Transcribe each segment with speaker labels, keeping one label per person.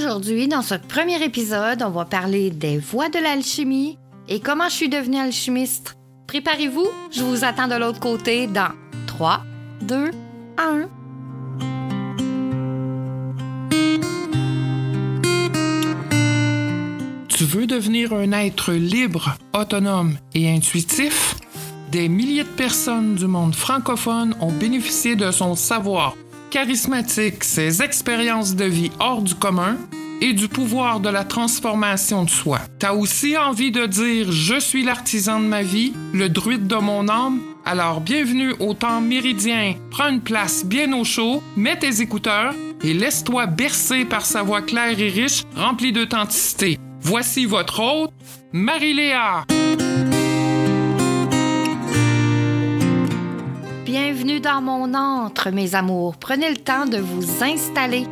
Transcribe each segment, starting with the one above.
Speaker 1: Aujourd'hui, dans ce premier épisode, on va parler des voies de l'alchimie et comment je suis devenue alchimiste. Préparez-vous, je vous attends de l'autre côté dans 3, 2, 1.
Speaker 2: Tu veux devenir un être libre, autonome et intuitif? Des milliers de personnes du monde francophone ont bénéficié de son savoir charismatique, ses expériences de vie hors du commun et du pouvoir de la transformation de soi. T'as aussi envie de dire je suis l'artisan de ma vie, le druide de mon âme? Alors bienvenue au temps méridien. Prends une place bien au chaud, mets tes écouteurs et laisse-toi bercer par sa voix claire et riche, remplie d'authenticité. Voici votre hôte, Marie-Léa.
Speaker 1: Bienvenue dans mon antre, mes amours. Prenez le temps de vous installer.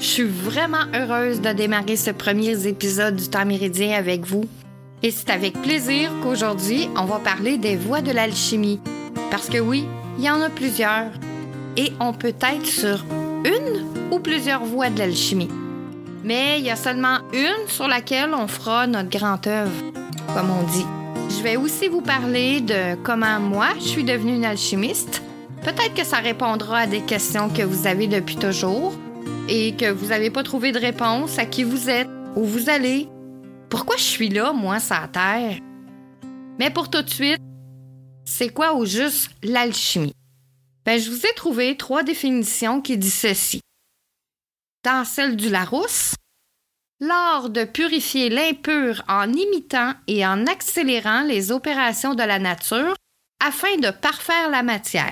Speaker 1: Je suis vraiment heureuse de démarrer ce premier épisode du temps méridien avec vous. Et c'est avec plaisir qu'aujourd'hui, on va parler des voies de l'alchimie. Parce que oui, il y en a plusieurs. Et on peut être sur une ou plusieurs voies de l'alchimie. Mais il y a seulement une sur laquelle on fera notre grand œuvre, comme on dit. Je vais aussi vous parler de comment moi je suis devenue une alchimiste. Peut-être que ça répondra à des questions que vous avez depuis toujours et que vous n'avez pas trouvé de réponse à qui vous êtes, où vous allez, pourquoi je suis là, moi, sur Terre? Mais pour tout de suite, c'est quoi au juste l'alchimie? Ben, je vous ai trouvé trois définitions qui disent ceci. Dans celle du Larousse, l'art de purifier l'impur en imitant et en accélérant les opérations de la nature afin de parfaire la matière.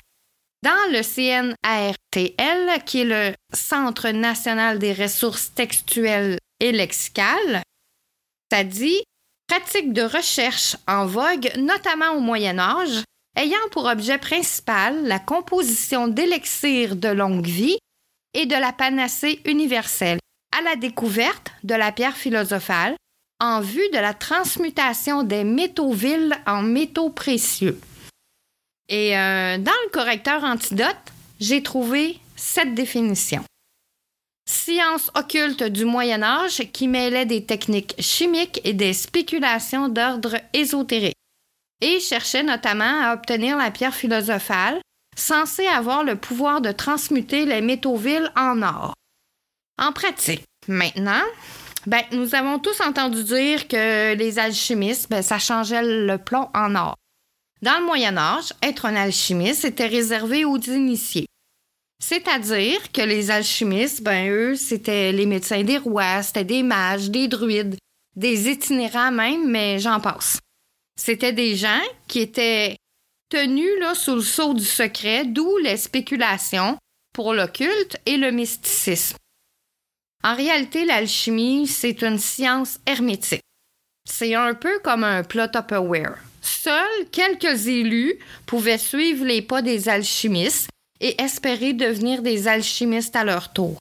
Speaker 1: Dans le CNRTL, qui est le Centre national des ressources textuelles et lexicales, ça dit pratique de recherche en vogue, notamment au Moyen Âge, ayant pour objet principal la composition d'élixirs de longue vie et de la panacée universelle, à la découverte de la pierre philosophale en vue de la transmutation des métaux vils en métaux précieux. Et euh, dans le correcteur antidote, j'ai trouvé cette définition. Science occulte du Moyen Âge qui mêlait des techniques chimiques et des spéculations d'ordre ésotérique et cherchait notamment à obtenir la pierre philosophale, censée avoir le pouvoir de transmuter les métaux vils en or. En pratique, maintenant, ben, nous avons tous entendu dire que les alchimistes, ben, ça changeait le plomb en or. Dans le Moyen Âge, être un alchimiste était réservé aux initiés. C'est-à-dire que les alchimistes, ben eux, c'était les médecins des rois, c'était des mages, des druides, des itinérants même, mais j'en passe. C'était des gens qui étaient tenus là, sous le sceau du secret, d'où les spéculations pour l'occulte et le mysticisme. En réalité, l'alchimie, c'est une science hermétique. C'est un peu comme un plot Tupperware. Seuls quelques élus pouvaient suivre les pas des alchimistes et espérer devenir des alchimistes à leur tour.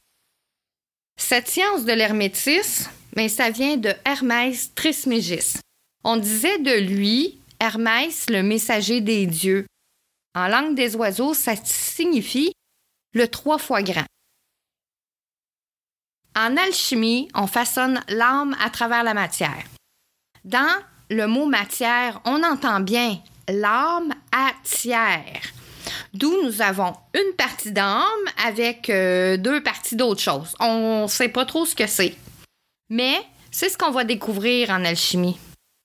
Speaker 1: Cette science de l'hermétisme, mais ça vient de Hermès Trismégis. On disait de lui Hermès le messager des dieux. En langue des oiseaux, ça signifie le trois fois grand. En alchimie, on façonne l'âme à travers la matière. Dans le mot matière, on entend bien l'âme tiers. D'où nous avons une partie d'âme avec euh, deux parties d'autre chose. On ne sait pas trop ce que c'est. Mais c'est ce qu'on va découvrir en alchimie.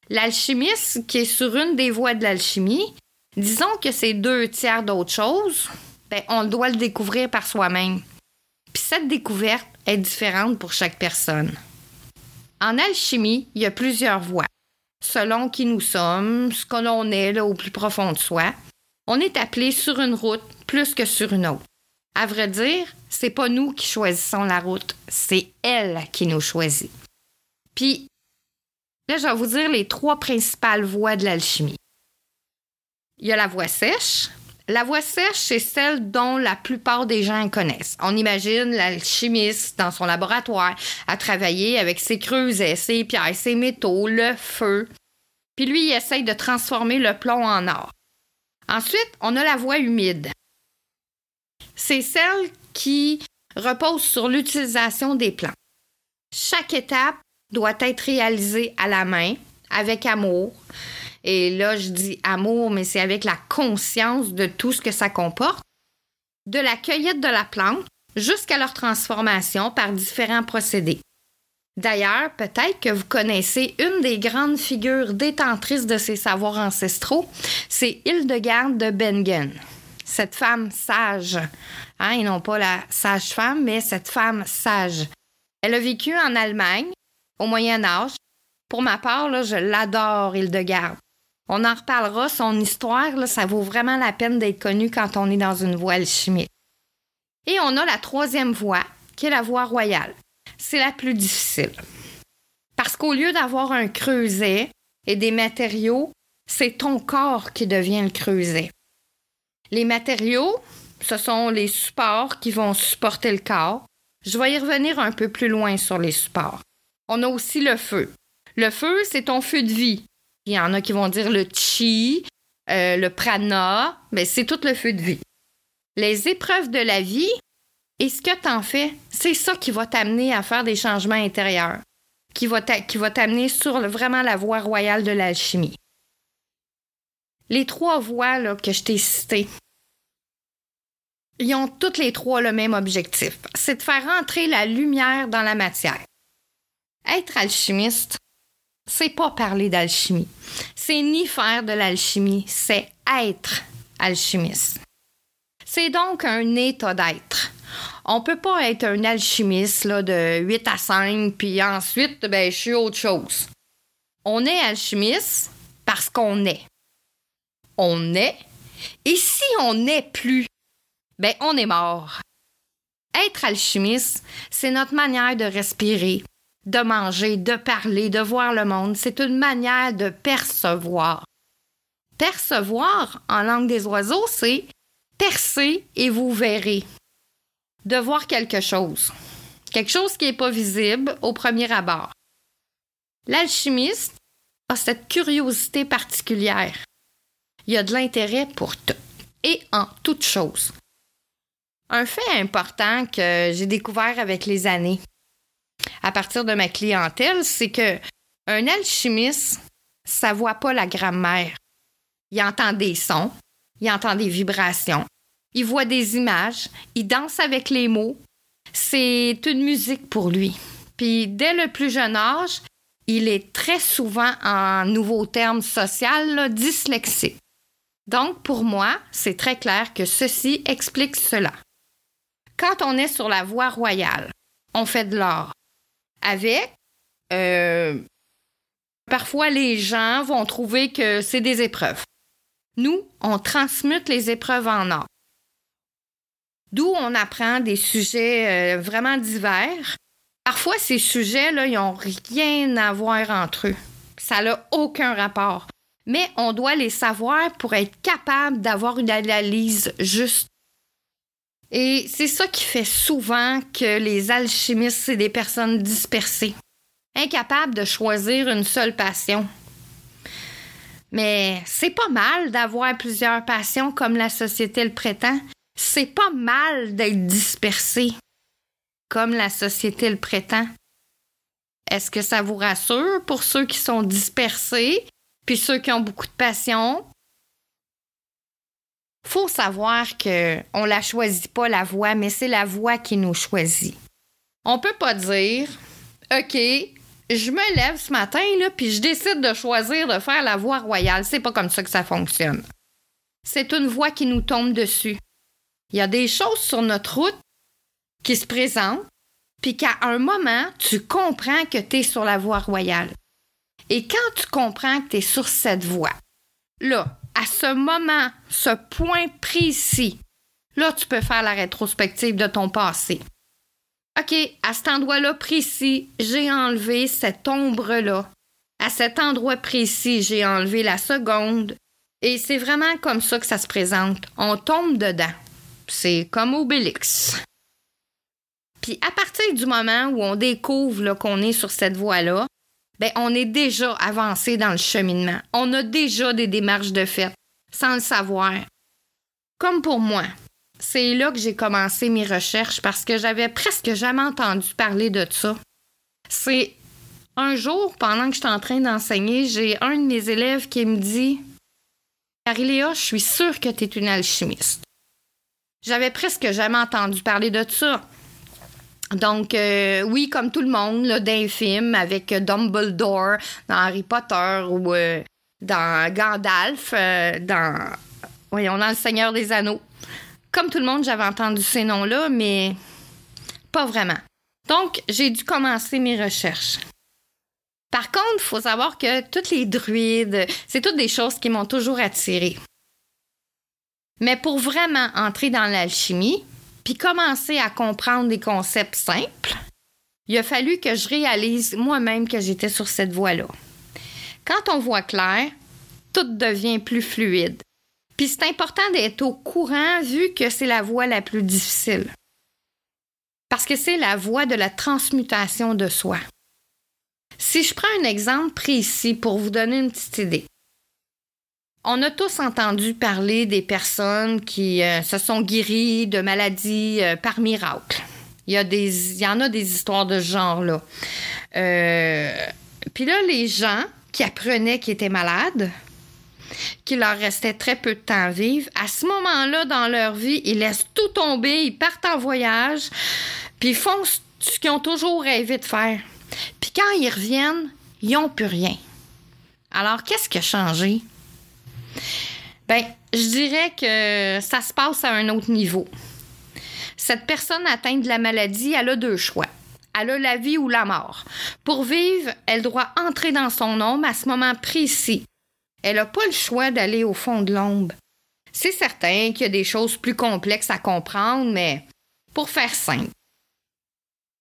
Speaker 1: L'alchimiste qui est sur une des voies de l'alchimie, disons que c'est deux tiers d'autre chose, ben, on doit le découvrir par soi-même. Puis cette découverte est différente pour chaque personne. En alchimie, il y a plusieurs voies selon qui nous sommes, ce que l'on est là, au plus profond de soi, on est appelé sur une route plus que sur une autre. À vrai dire, c'est pas nous qui choisissons la route, c'est elle qui nous choisit. Puis, là, je vais vous dire les trois principales voies de l'alchimie. Il y a la voie sèche. La voie sèche, c'est celle dont la plupart des gens connaissent. On imagine l'alchimiste dans son laboratoire à travailler avec ses creusets, ses pierres, ses métaux, le feu. Puis lui, il essaye de transformer le plomb en or. Ensuite, on a la voie humide. C'est celle qui repose sur l'utilisation des plantes. Chaque étape doit être réalisée à la main, avec amour. Et là, je dis amour, mais c'est avec la conscience de tout ce que ça comporte. De la cueillette de la plante jusqu'à leur transformation par différents procédés. D'ailleurs, peut-être que vous connaissez une des grandes figures détentrices de ces savoirs ancestraux, c'est Hildegarde de Bengen. Cette femme sage, hein, et non pas la sage-femme, mais cette femme sage. Elle a vécu en Allemagne au Moyen Âge. Pour ma part, je l'adore, Hildegarde. On en reparlera, son histoire, ça vaut vraiment la peine d'être connu quand on est dans une voie alchimique. Et on a la troisième voie, qui est la voie royale. C'est la plus difficile. Parce qu'au lieu d'avoir un creuset et des matériaux, c'est ton corps qui devient le creuset. Les matériaux, ce sont les supports qui vont supporter le corps. Je vais y revenir un peu plus loin sur les supports. On a aussi le feu. Le feu, c'est ton feu de vie. Il y en a qui vont dire le chi, euh, le prana, mais c'est tout le feu de vie. Les épreuves de la vie et ce que tu en fais, c'est ça qui va t'amener à faire des changements intérieurs, qui va t'amener sur vraiment la voie royale de l'alchimie. Les trois voies que je t'ai citées, ils ont toutes les trois le même objectif, c'est de faire entrer la lumière dans la matière. Être alchimiste, c'est pas parler d'alchimie. C'est ni faire de l'alchimie, c'est être alchimiste. C'est donc un état d'être. On peut pas être un alchimiste là, de 8 à 5, puis ensuite, ben, je suis autre chose. On est alchimiste parce qu'on est. On est. Et si on n'est plus, ben, on est mort. Être alchimiste, c'est notre manière de respirer, de manger, de parler, de voir le monde. C'est une manière de percevoir. Percevoir, en langue des oiseaux, c'est percer et vous verrez. De voir quelque chose. Quelque chose qui n'est pas visible au premier abord. L'alchimiste a cette curiosité particulière. Il a de l'intérêt pour tout et en toute chose. Un fait important que j'ai découvert avec les années, à partir de ma clientèle, c'est que un alchimiste, ça voit pas la grammaire. Il entend des sons, il entend des vibrations, il voit des images, il danse avec les mots. C'est une musique pour lui. Puis dès le plus jeune âge, il est très souvent, en nouveau terme social, dyslexique. Donc, pour moi, c'est très clair que ceci explique cela. Quand on est sur la voie royale, on fait de l'art avec. Euh, parfois, les gens vont trouver que c'est des épreuves. Nous, on transmute les épreuves en art. D'où on apprend des sujets euh, vraiment divers. Parfois, ces sujets-là, ils n'ont rien à voir entre eux. Ça n'a aucun rapport. Mais on doit les savoir pour être capable d'avoir une analyse juste. Et c'est ça qui fait souvent que les alchimistes, c'est des personnes dispersées, incapables de choisir une seule passion. Mais c'est pas mal d'avoir plusieurs passions comme la société le prétend. C'est pas mal d'être dispersé comme la société le prétend. Est-ce que ça vous rassure pour ceux qui sont dispersés, puis ceux qui ont beaucoup de passion? Faut savoir que on la choisit pas la voix, mais c'est la voix qui nous choisit. On peut pas dire OK, je me lève ce matin là puis je décide de choisir de faire la voie royale, c'est pas comme ça que ça fonctionne. C'est une voix qui nous tombe dessus. Il y a des choses sur notre route qui se présentent, puis qu'à un moment, tu comprends que tu es sur la voie royale. Et quand tu comprends que tu es sur cette voie, là, à ce moment, ce point précis, là, tu peux faire la rétrospective de ton passé. OK, à cet endroit-là précis, j'ai enlevé cette ombre-là. À cet endroit précis, j'ai enlevé la seconde. Et c'est vraiment comme ça que ça se présente. On tombe dedans. C'est comme Obélix. Puis à partir du moment où on découvre qu'on est sur cette voie-là, ben on est déjà avancé dans le cheminement. On a déjà des démarches de fait, sans le savoir. Comme pour moi, c'est là que j'ai commencé mes recherches parce que j'avais presque jamais entendu parler de ça. C'est un jour, pendant que j'étais en train d'enseigner, j'ai un de mes élèves qui me dit Marie-Léa, je suis sûre que tu es une alchimiste. J'avais presque jamais entendu parler de ça. Donc, euh, oui, comme tout le monde, là, d'un film avec Dumbledore dans Harry Potter ou euh, dans Gandalf, euh, dans, voyons, dans Le Seigneur des Anneaux. Comme tout le monde, j'avais entendu ces noms-là, mais pas vraiment. Donc, j'ai dû commencer mes recherches. Par contre, il faut savoir que toutes les druides, c'est toutes des choses qui m'ont toujours attirée. Mais pour vraiment entrer dans l'alchimie, puis commencer à comprendre des concepts simples, il a fallu que je réalise moi-même que j'étais sur cette voie-là. Quand on voit clair, tout devient plus fluide. Puis c'est important d'être au courant vu que c'est la voie la plus difficile. Parce que c'est la voie de la transmutation de soi. Si je prends un exemple précis pour vous donner une petite idée. On a tous entendu parler des personnes qui euh, se sont guéries de maladies euh, par miracle. Il y, a des, y en a des histoires de ce genre-là. Euh, puis là, les gens qui apprenaient qu'ils étaient malades, qu'il leur restait très peu de temps à vivre, à ce moment-là dans leur vie, ils laissent tout tomber, ils partent en voyage, puis ils font ce qu'ils ont toujours rêvé de faire. Puis quand ils reviennent, ils n'ont plus rien. Alors, qu'est-ce qui a changé? Ben, je dirais que ça se passe à un autre niveau. Cette personne atteinte de la maladie, elle a deux choix. Elle a la vie ou la mort. Pour vivre, elle doit entrer dans son ombre à ce moment précis. Elle n'a pas le choix d'aller au fond de l'ombre. C'est certain qu'il y a des choses plus complexes à comprendre, mais pour faire simple,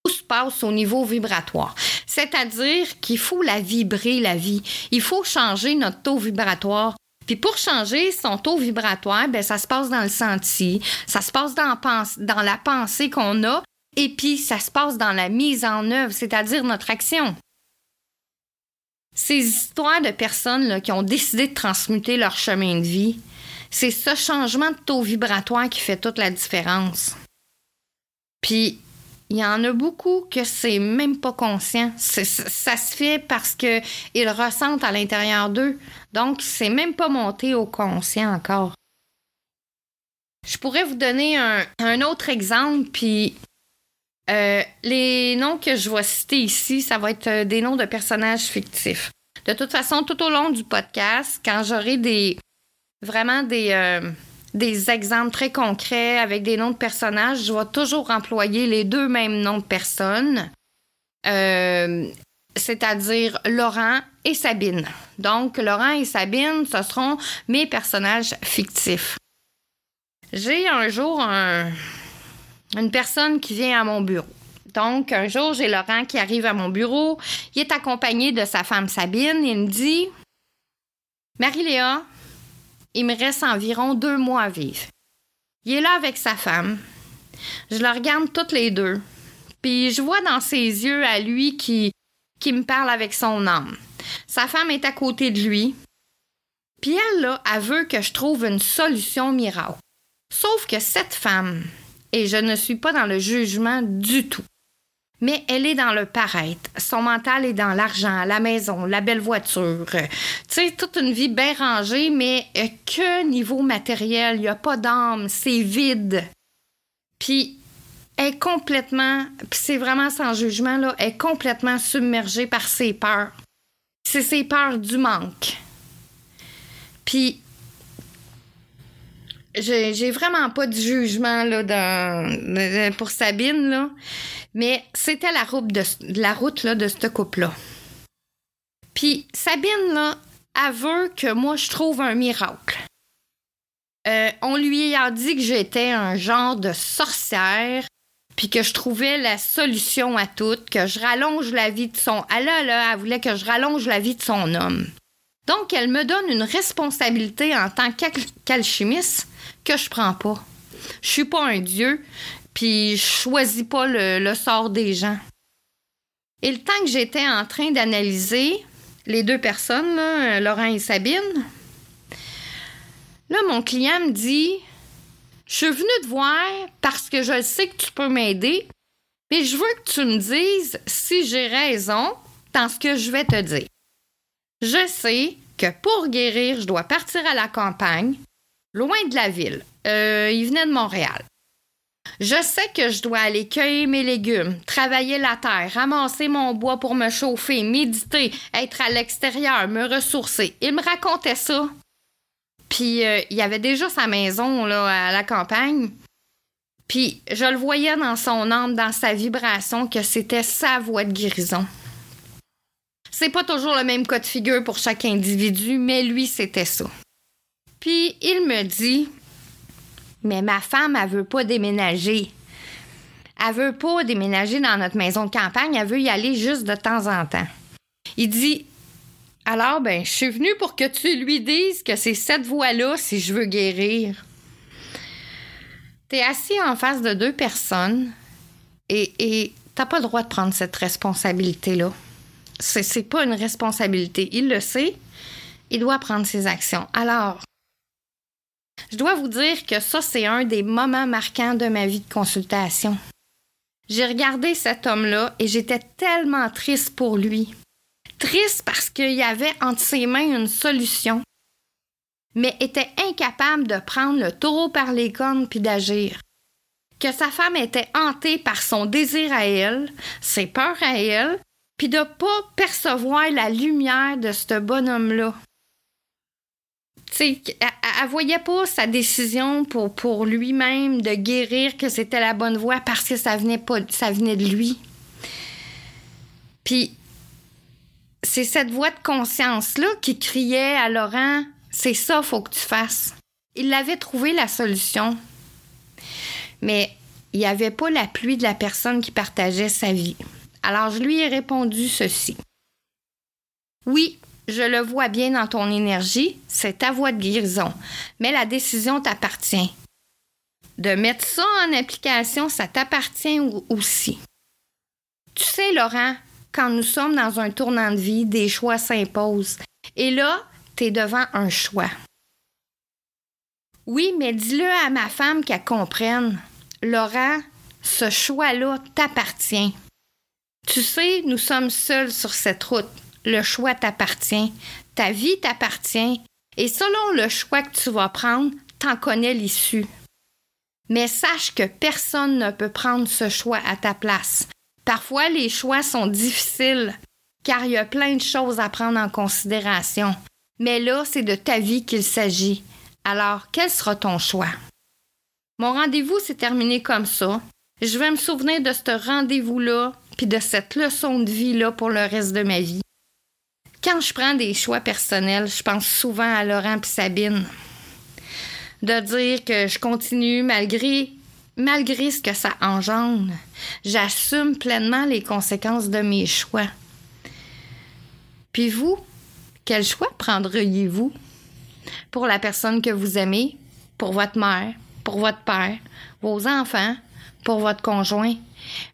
Speaker 1: tout se passe au niveau vibratoire. C'est-à-dire qu'il faut la vibrer, la vie. Il faut changer notre taux vibratoire. Puis pour changer son taux vibratoire, ben ça se passe dans le senti, ça se passe dans, dans la pensée qu'on a, et puis ça se passe dans la mise en œuvre, c'est-à-dire notre action. Ces histoires de personnes qui ont décidé de transmuter leur chemin de vie, c'est ce changement de taux vibratoire qui fait toute la différence. Puis, il y en a beaucoup que c'est même pas conscient. Ça se fait parce qu'ils ressentent à l'intérieur d'eux. Donc, c'est même pas monté au conscient encore. Je pourrais vous donner un, autre exemple, puis euh, les noms que je vais citer ici, ça va être euh, des noms de personnages fictifs. De toute façon, tout au long du podcast, quand j'aurai des vraiment des, euh, des exemples très concrets avec des noms de personnages, je vais toujours employer les deux mêmes noms de personnes, euh, c'est-à-dire Laurent et Sabine. Donc, Laurent et Sabine, ce seront mes personnages fictifs. J'ai un jour une personne qui vient à mon bureau. Donc, un jour, j'ai Laurent qui arrive à mon bureau. Il est accompagné de sa femme Sabine. Il me dit Marie-Léa, il me reste environ deux mois à vivre. Il est là avec sa femme. Je le regarde toutes les deux. Puis je vois dans ses yeux à lui qui, qui me parle avec son âme. Sa femme est à côté de lui. Puis elle, là, veut que je trouve une solution miracle. Sauf que cette femme, et je ne suis pas dans le jugement du tout, mais elle est dans le paraître. Son mental est dans l'argent, la maison, la belle voiture. Tu sais, toute une vie bien rangée, mais euh, que niveau matériel, il n'y a pas d'âme, c'est vide. Puis, est complètement, puis c'est vraiment sans jugement, là, est complètement submergée par ses peurs. C'est ses peurs du manque. Puis, j'ai vraiment pas de jugement là, pour Sabine, là. Mais c'était la route de, la route là, de ce couple-là. Puis Sabine, là, veut que moi, je trouve un miracle. Euh, on lui a dit que j'étais un genre de sorcière, puis que je trouvais la solution à tout, que je rallonge la vie de son... Elle, là, elle voulait que je rallonge la vie de son homme. Donc, elle me donne une responsabilité en tant qu'alchimiste que je prends pas. Je suis pas un dieu, puis je choisis pas le, sort des gens. Et le temps que j'étais en train d'analyser les deux personnes, Laurent et Sabine, là, mon client me dit Je suis venu te voir parce que je sais que tu peux m'aider, Mais je veux que tu me dises si j'ai raison dans ce que je vais te dire. Je sais que pour guérir, je dois partir à la campagne, loin de la ville. Euh, il venait de Montréal. Je sais que je dois aller cueillir mes légumes, travailler la terre, ramasser mon bois pour me chauffer, méditer, être à l'extérieur, me ressourcer. Il me racontait ça. Puis euh, il avait déjà sa maison là, à la campagne. Puis je le voyais dans son âme, dans sa vibration, que c'était sa voie de guérison. C'est pas toujours le même cas de figure pour chaque individu, mais lui, c'était ça. Puis il me dit mais ma femme, elle veut pas déménager. Elle veut pas déménager dans notre maison de campagne, elle veut y aller juste de temps en temps. Il dit Alors, ben, je suis venu pour que tu lui dises que c'est cette voie-là si je veux guérir. T'es assis en face de deux personnes et, t'as pas le droit de prendre cette responsabilité-là. C'est pas une responsabilité. Il le sait. Il doit prendre ses actions. Alors, je dois vous dire que ça, c'est un des moments marquants de ma vie de consultation. J'ai regardé cet homme-là et j'étais tellement triste pour lui. Triste parce qu'il avait entre ses mains une solution, mais était incapable de prendre le taureau par les cornes puis d'agir. Que sa femme était hantée par son désir à elle, ses peurs à elle, puis de pas percevoir la lumière de ce bonhomme-là elle, elle, voyait pas sa décision pour, lui-même de guérir que c'était la bonne voie parce que ça venait pas ça venait de lui. Puis c'est cette voix de conscience là qui criait à Laurent c'est ça faut que tu fasses. Il avait trouvé la solution. Mais il n'y avait pas l'appui de la personne qui partageait sa vie. Alors je lui ai répondu ceci. Oui, je le vois bien dans ton énergie, c'est ta voie de guérison, mais la décision t'appartient. De mettre ça en application, ça t'appartient aussi. Tu sais, Laurent, quand nous sommes dans un tournant de vie, des choix s'imposent. Et là, tu es devant un choix. Oui, mais dis-le à ma femme qu'elle comprenne. Laurent, ce choix-là t'appartient. Tu sais, nous sommes seuls sur cette route le choix t'appartient, ta vie t'appartient, et selon le choix que tu vas prendre, t'en connais l'issue. Mais sache que personne ne peut prendre ce choix à ta place. Parfois, les choix sont difficiles, car il y a plein de choses à prendre en considération. Mais là, c'est de ta vie qu'il s'agit. Alors, quel sera ton choix? Mon rendez-vous s'est terminé comme ça. Je vais me souvenir de ce rendez-vous-là, puis de cette leçon de vie-là pour le reste de ma vie. Quand je prends des choix personnels, je pense souvent à Laurent et Sabine. De dire que je continue malgré malgré ce que ça engendre. J'assume pleinement les conséquences de mes choix. Puis vous, quel choix prendriez-vous pour la personne que vous aimez, pour votre mère, pour votre père, vos enfants, pour votre conjoint,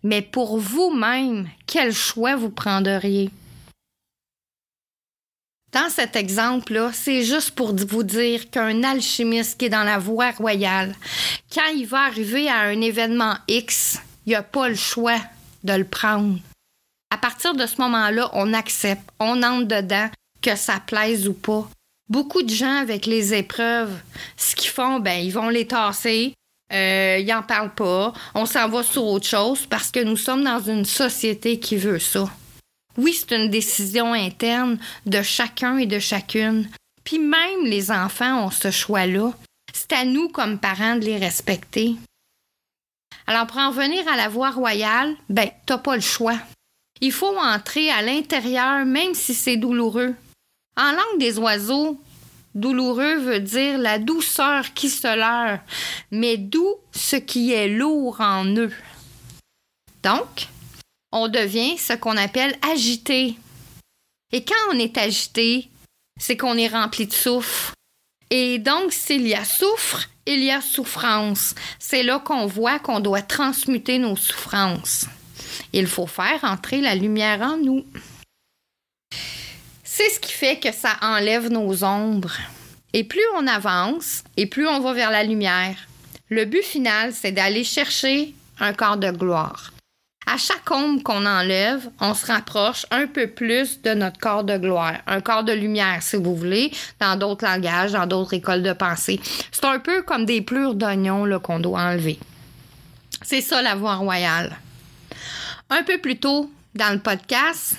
Speaker 1: mais pour vous-même, quel choix vous prendriez? Dans cet exemple-là, c'est juste pour vous dire qu'un alchimiste qui est dans la voie royale, quand il va arriver à un événement X, il n'a pas le choix de le prendre. À partir de ce moment-là, on accepte, on entre dedans, que ça plaise ou pas. Beaucoup de gens avec les épreuves, ce qu'ils font, ben ils vont les tasser, euh, ils n'en parlent pas, on s'en va sur autre chose parce que nous sommes dans une société qui veut ça. Oui, c'est une décision interne de chacun et de chacune. Puis même les enfants ont ce choix-là. C'est à nous comme parents de les respecter. Alors pour en venir à la voie royale, ben t'as pas le choix. Il faut entrer à l'intérieur même si c'est douloureux. En langue des oiseaux, douloureux veut dire la douceur qui se leurre, mais doux ce qui est lourd en eux. Donc, on devient ce qu'on appelle agité. Et quand on est agité, c'est qu'on est rempli de souffre. Et donc, s'il y a souffre, il y a souffrance. C'est là qu'on voit qu'on doit transmuter nos souffrances. Il faut faire entrer la lumière en nous. C'est ce qui fait que ça enlève nos ombres. Et plus on avance, et plus on va vers la lumière. Le but final, c'est d'aller chercher un corps de gloire. À chaque ombre qu'on enlève, on se rapproche un peu plus de notre corps de gloire, un corps de lumière, si vous voulez, dans d'autres langages, dans d'autres écoles de pensée. C'est un peu comme des plures d'oignon qu'on doit enlever. C'est ça la voie royale. Un peu plus tôt dans le podcast,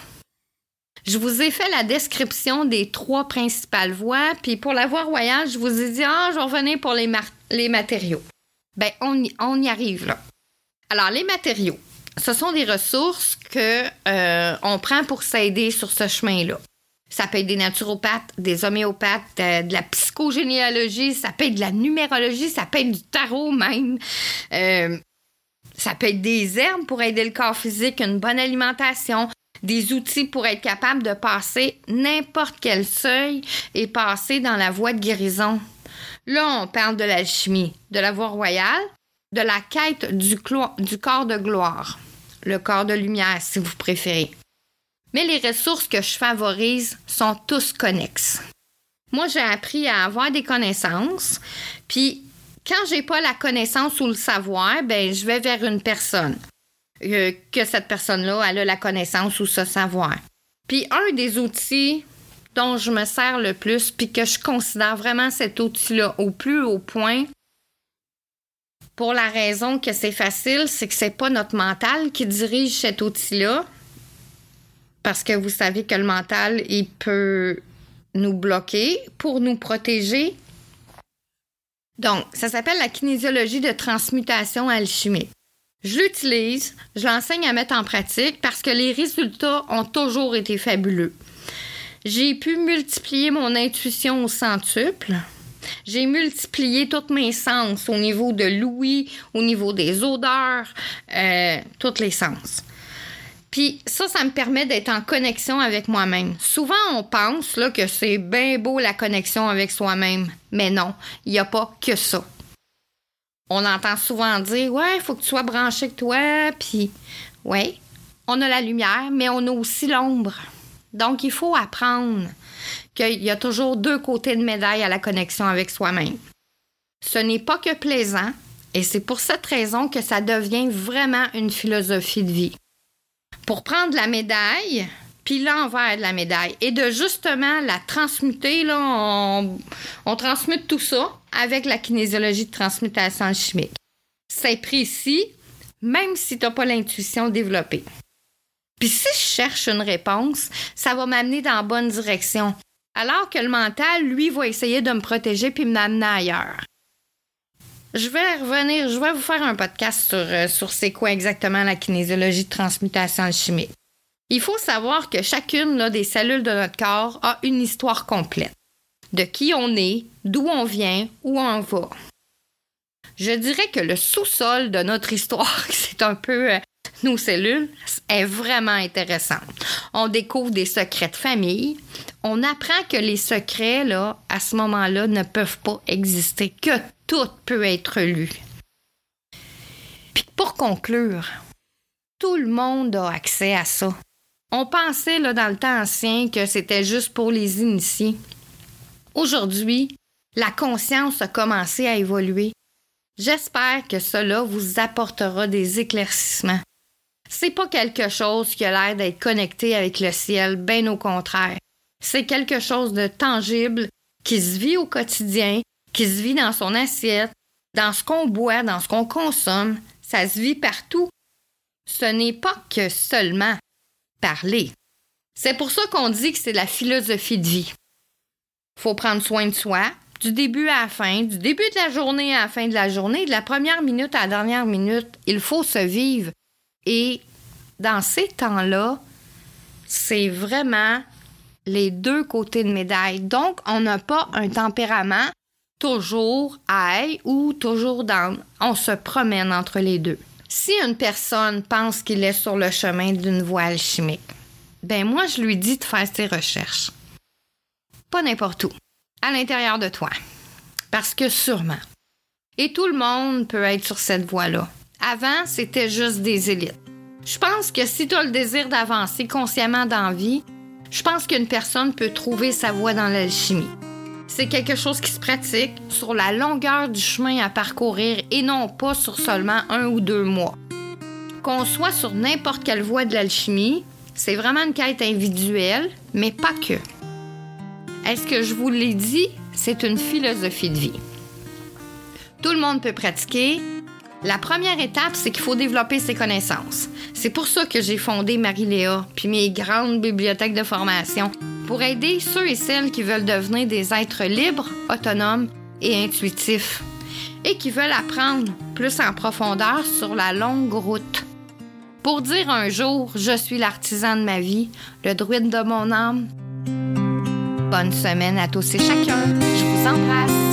Speaker 1: je vous ai fait la description des trois principales voies, puis pour la voie royale, je vous ai dit, ah, je vais revenir pour les, matériaux. Ben, on y arrive là. Alors, les matériaux, ce sont des ressources que euh, on prend pour s'aider sur ce chemin-là. Ça peut être des naturopathes, des homéopathes, euh, de, la psychogénéalogie, ça peut être de la numérologie, ça peut être du tarot même. Euh, ça peut être des herbes pour aider le corps physique, une bonne alimentation, des outils pour être capable de passer n'importe quel seuil et passer dans la voie de guérison. Là, on parle de l'alchimie, de la voie royale, de la quête du, du corps de gloire, le corps de lumière si vous préférez. Mais les ressources que je favorise sont tous connexes. Moi, j'ai appris à avoir des connaissances, puis quand j'ai pas la connaissance ou le savoir, ben je vais vers une personne. Euh, que cette personne-là, a la connaissance ou ce savoir. Puis un des outils dont je me sers le plus, puis que je considère vraiment cet outil-là au plus haut point, pour la raison que c'est facile, c'est que c'est pas notre mental qui dirige cet outil-là. Parce que vous savez que le mental, il peut nous bloquer pour nous protéger. Donc, ça s'appelle la kinésiologie de transmutation alchimique. Je l'utilise, je l'enseigne à mettre en pratique parce que les résultats ont toujours été fabuleux. J'ai pu multiplier mon intuition au centuple. J'ai multiplié tous mes sens au niveau de l'ouïe, au niveau des odeurs, euh, tous les sens. Puis ça, ça me permet d'être en connexion avec moi-même. Souvent, on pense là, que c'est bien beau la connexion avec soi-même, mais non, il n'y a pas que ça. On entend souvent dire Ouais, il faut que tu sois branché avec toi, puis ouais, on a la lumière, mais on a aussi l'ombre. Donc, il faut apprendre qu'il y a toujours deux côtés de médaille à la connexion avec soi-même. Ce n'est pas que plaisant, et c'est pour cette raison que ça devient vraiment une philosophie de vie. Pour prendre la médaille, puis l'envers de la médaille, et de justement la transmuter, là, on, on transmute tout ça avec la kinésiologie de transmutation chimique. C'est précis, même si tu n'as pas l'intuition développée. Puis si je cherche une réponse, ça va m'amener dans la bonne direction. Alors que le mental, lui, va essayer de me protéger puis m'amener ailleurs. Je vais revenir, je vais vous faire un podcast sur, euh, sur c'est quoi exactement la kinésiologie de transmutation chimique. Il faut savoir que chacune des cellules de notre corps a une histoire complète. De qui on est, d'où on vient, où on va. Je dirais que le sous-sol de notre histoire, c'est un peu euh, nos cellules est vraiment intéressant. On découvre des secrets de famille. On apprend que les secrets, là, à ce moment-là, ne peuvent pas exister, que tout peut être lu. Puis pour conclure, tout le monde a accès à ça. On pensait là, dans le temps ancien que c'était juste pour les initiés. Aujourd'hui, la conscience a commencé à évoluer. J'espère que cela vous apportera des éclaircissements. C'est pas quelque chose qui a l'air d'être connecté avec le ciel, bien au contraire. C'est quelque chose de tangible qui se vit au quotidien, qui se vit dans son assiette, dans ce qu'on boit, dans ce qu'on consomme. Ça se vit partout. Ce n'est pas que seulement parler. C'est pour ça qu'on dit que c'est la philosophie de vie. Faut prendre soin de soi, du début à la fin, du début de la journée à la fin de la journée, de la première minute à la dernière minute. Il faut se vivre et dans ces temps-là, c'est vraiment les deux côtés de médaille. Donc, on n'a pas un tempérament toujours high ou toujours down. On se promène entre les deux. Si une personne pense qu'il est sur le chemin d'une voie alchimique, ben moi, je lui dis de faire ses recherches. Pas n'importe où, à l'intérieur de toi. Parce que sûrement. Et tout le monde peut être sur cette voie-là. Avant, c'était juste des élites. Je pense que si tu as le désir d'avancer consciemment dans la vie, je pense qu'une personne peut trouver sa voie dans l'alchimie. C'est quelque chose qui se pratique sur la longueur du chemin à parcourir et non pas sur seulement un ou deux mois. Qu'on soit sur n'importe quelle voie de l'alchimie, c'est vraiment une quête individuelle, mais pas que. Est-ce que je vous l'ai dit? C'est une philosophie de vie. Tout le monde peut pratiquer. La première étape, c'est qu'il faut développer ses connaissances. C'est pour ça que j'ai fondé Marie-Léa, puis mes grandes bibliothèques de formation, pour aider ceux et celles qui veulent devenir des êtres libres, autonomes et intuitifs, et qui veulent apprendre plus en profondeur sur la longue route. Pour dire un jour, je suis l'artisan de ma vie, le druide de mon âme. Bonne semaine à tous et chacun. Je vous embrasse.